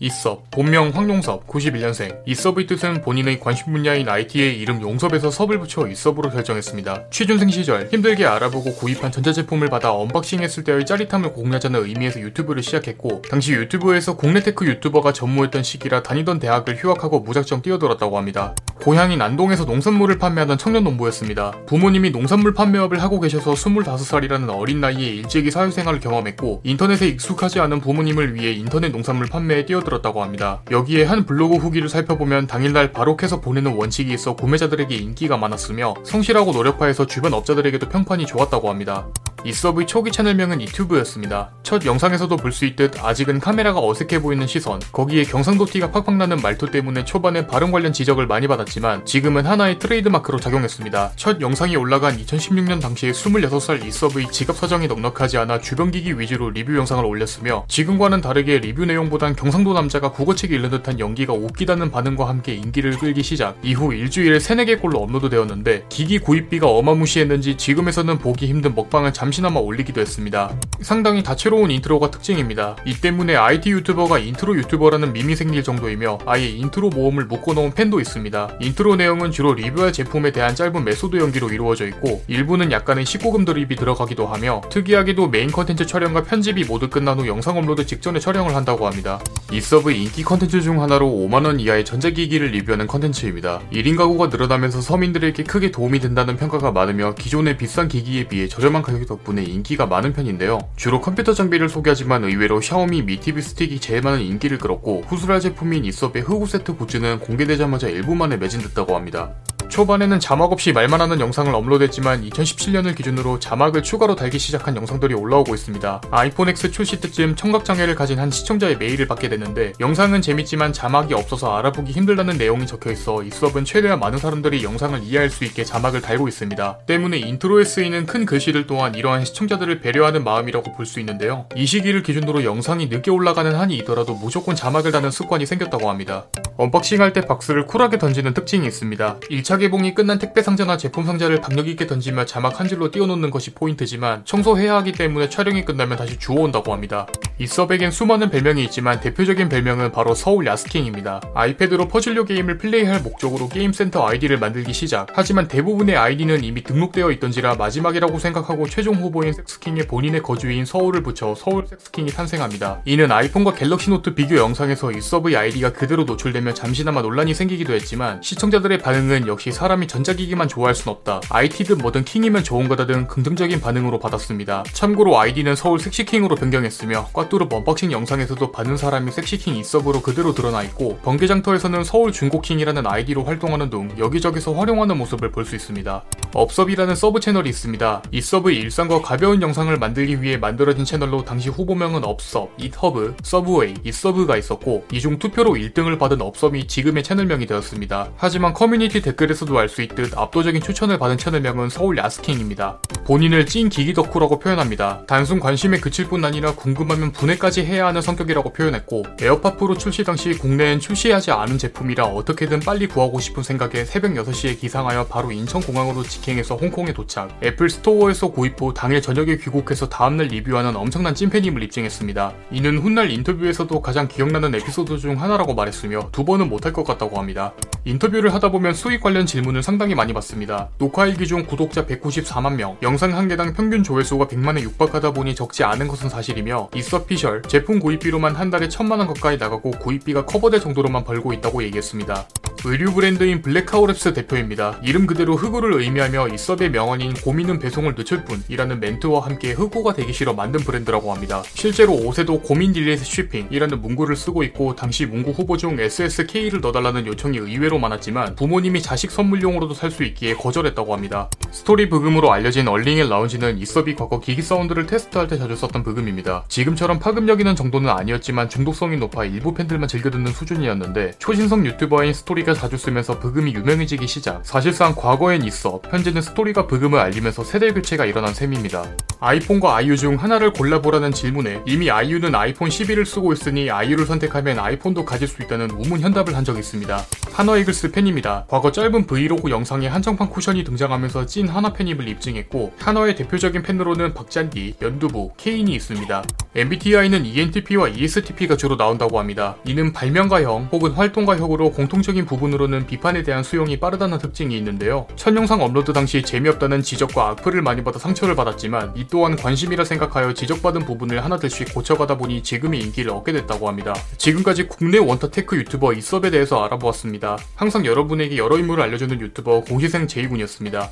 잇섭, 본명 황용섭, 91년생. 잇섭의 뜻은 본인의 관심 분야인 IT에 이름 용섭에서 섭을 붙여 잇섭으로 결정했습니다. 취준생 시절 힘들게 알아보고 구입한 전자제품을 받아 unboxing했을 때의 짜릿함을 공유하자는 의미에서 유튜브를 시작했고 당시 유튜브에서 국내 tech 유튜버가 전무했던 시기라 다니던 대학을 휴학하고 무작정 뛰어들었다고 합니다. 고향인 안동에서 농산물을 판매하던 청년 농부였습니다. 부모님이 농산물 판매업을 하고 계셔서 25살이라는 어린 나이에 일찍이 사회생활을 경험했고 인터넷에 익숙하지 않은 부모님을 위해 인터넷 농산물 판매에 뛰어 들었다고 합니다. 여기에 한 블로그 후기를 살펴보면 당일날 바로 캐서 보내는 원칙이 있어 구매자들에게 인기가 많았으며 성실하고 노력파여서 주변 업자들에게도 평판이 좋았다고 합니다. 잇섭의 초기 채널명은 유튜브였습니다. 첫 영상에서도 볼 수 있듯 아직은 카메라가 어색해 보이는 시선, 거기에 경상도 티가 팍팍 나는 말투 때문에 초반에 발음 관련 지적을 많이 받았지만 지금은 하나의 트레이드마크로 작용했습니다. 첫 영상이 올라간 2016년 당시에 26살 잇섭의 지갑 사정이 넉넉하지 않아 주변기기 위주로 리뷰 영상을 올렸으며 지금과는 다르게 리뷰 내용보단 경상도 남자가 국어책 읽는 듯한 연기가 웃기다는 반응과 함께 인기를 끌기 시작 이후 일주일에 3, 4개꼴로 업로드 되었는데 기기 구입비가 어마무시했는지 지금에서는 보기 힘든 먹방을 잠시 나마 올리기도 했습니다. 상당히 다채로운 인트로가 특징입니다. 이 때문에 IT 유튜버가 인트로 유튜버라는 밈이 생길 정도이며 아예 인트로 모음을 묶어놓은 팬도 있습니다. 인트로 내용은 주로 리뷰할 제품에 대한 짧은 메소드 연기로 이루어져 있고 일부는 약간의 19금 드립이 들어가기도 하며 특이하게도 메인 컨텐츠 촬영과 편집이 모두 끝난 후 영상 업로드 직전에 촬영을 한다고 합니다. 잇섭의 인기 컨텐츠 중 하나로 5만원 이하의 전자기기를 리뷰하는 컨텐츠입니다. 1인 가구가 늘어나면서 서민들에게 크게 도움이 된다는 평가가 많으며 기존의 비싼 기기에 비해 저렴한 가격 덕분에 인기가 많은 편인데요. 주로 컴퓨터 장비를 소개하지만 의외로 샤오미 미티비 스틱이 제일 많은 인기를 끌었고 후술할 제품인 잇섭의 흑우 세트 굿즈는 공개되자마자 1분 만에 매진됐다고 합니다. 초반에는 자막 없이 말만 하는 영상을 업로드했지만 2017년을 기준으로 자막을 추가로 달기 시작한 영상들이 올라오고 있습니다. 아이폰 X 출시 때쯤 청각장애를 가진 한 시청자의 메일을 받게 됐는데 영상은 재밌지만 자막이 없어서 알아보기 힘들다는 내용이 적혀있어 잇섭은 최대한 많은 사람들이 영상을 이해할 수 있게 자막을 달고 있습니다. 때문에 인트로에 쓰이는 큰 글씨들 또한 이러한 시청자들을 배려하는 마음이라고 볼 수 있는데요. 이 시기를 기준으로 영상이 늦게 올라가는 한이 있더라도 무조건 자막을 다는 습관이 생겼다고 합니다. unboxing 할 때 박스를 쿨하게 던지는 특징이 있습니다. 1차 개봉이 끝난 택배 상자나 제품 상자를 박력 있게 던지며 자막 한 줄로 띄워놓는 것이 포인트지만 청소해야 하기 때문에 촬영이 끝나면 다시 주워온다고 합니다. 잇섭에겐 수많은 별명이 있지만 대표적인 별명은 바로 서울 야스킹입니다. 아이패드로 퍼즐류 게임을 플레이할 목적으로 게임센터 아이디를 만들기 시작. 하지만 대부분의 아이디는 이미 등록되어 있던지라 마지막이라고 생각하고 최종 후보인 섹스킹에 본인의 거주지인 서울을 붙여 서울 섹스킹이 탄생합니다. 이는 아이폰과 갤럭시 노트 비교 영상에서 잇섭의 아이디가 그대로 노출되며 잠시나마 논란이 생기기도 했지만 시청자들의 반응은 역시 사람이 전자기기만 좋아할 순 없다. IT든 뭐든 킹이면 좋은 거다 등 긍정적인 반응으로 받았습니다. 참고로 아이디는 서울 섹시킹으로 변경했으며 꽈뚜룹 unboxing 영상에서도 받는 사람이 섹시킹 잇섭으로 그대로 드러나 있고 번개장터에서는 서울 중고킹이라는 아이디로 활동하는 등 여기저기서 활용하는 모습을 볼 수 있습니다. 업섭이라는 서브 채널이 있습니다. 잇섭의 일상과 가벼운 영상을 만들기 위해 만들어진 채널로 당시 후보명은 업섭, 이허브, 서브웨이, 이서브가 있었고 이중 투표로 1등을 받은 업섭이 지금의 채널명이 되었습니다. 하지만 커뮤니티 댓글에 서도 알 수 있듯 압도적인 추천을 받은 채널명은 서울 야스킹입니다. 본인을 찐 기기 덕후라고 표현합니다. 단순 관심에 그칠 뿐 아니라 궁금하면 분해까지 해야 하는 성격이라고 표현했고 에어팟 프로 출시 당시 국내엔 출시하지 않은 제품이라 어떻게든 빨리 구하고 싶은 생각에 새벽 6시에 기상하여 바로 인천공항으로 직행해서 홍콩에 도착 애플 스토어에서 구입 후 당일 저녁에 귀국해서 다음날 리뷰하는 엄청난 찐팬임을 입증했습니다. 이는 훗날 인터뷰에서도 가장 기억나는 에피소드 중 하나라고 말했으며 두 번은 못할 것 같다고 합니다. 인터뷰를 하다 보면 수익 관련 질문을 상당히 많이 받습니다. 녹화일 기준 구독자 194만 명, 영상 한 개당 평균 조회수가 100만에 육박하다 보니 적지 않은 것은 사실이며 잇섭피셜 제품 구입비로만 한 달에 천만원 가까이 나가고 구입비가 커버될 정도로만 벌고 있다고 얘기했습니다. 의류 브랜드인 블랙카우랩스 대표입니다. 이름 그대로 흑우를 의미하며 잇섭의 명언인 고민은 배송을 늦출 뿐이라는 멘트와 함께 흑우가 되기 싫어 만든 브랜드라고 합니다. 실제로 옷에도 고민 delays shipping이라는 문구를 쓰고 있고 당시 문구 후보 중 SSK를 넣어달라는 요청이 의외로 많았지만 부모님이 자식 선물용으로도 살 수 있기에 거절했다고 합니다. 스토리 브금으로 알려진 얼링의 라운지는 잇섭이 과거 기기 사운드를 테스트할 때 자주 썼던 브금입니다. 지금처럼 파급력 있는 정도는 아니었지만 중독성이 높아 일부 팬들만 즐겨 듣는 수준이었는데 초신성 유튜버인 스토리가 진짜 자주 쓰면서 브금이 유명해지기 시작. 사실상 과거엔 잇섭, 현재는 스토리가 브금을 알리면서 세대 교체가 일어난 셈입니다. 아이폰과 아이유 중 하나를 골라보라는 질문에 이미 아이유는 아이폰 11을 쓰고 있으니 아이유를 선택하면 아이폰도 가질 수 있다는 우문 현답을 한 적이 있습니다. 한화이글스 팬입니다. 과거 짧은 브이로그 영상에 한정판 쿠션이 등장하면서 찐 한화 팬임을 입증했고 한화의 대표적인 팬으로는 박잔디, 연두부, 케인이 있습니다. MBTI는 ENTP와 ESTP가 주로 나온다고 합니다. 이는 발명가형 혹은 활동가형으로 공통적인 부분으로는 비판에 대한 수용이 빠르다는 특징이 있는데요. 첫 영상 업로드 당시 재미없다는 지적과 악플을 많이 받아 상처를 받았지만 이 또한 관심이라 생각하여 지적받은 부분을 하나둘씩 고쳐가다 보니 지금의 인기를 얻게 됐다고 합니다. 지금까지 국내 원탑 테크 유튜버 잇섭에 대해서 알아보았습니다. 항상 여러분에게 여러 인물을 알려주는 유튜버 공시생 제이군이었습니다.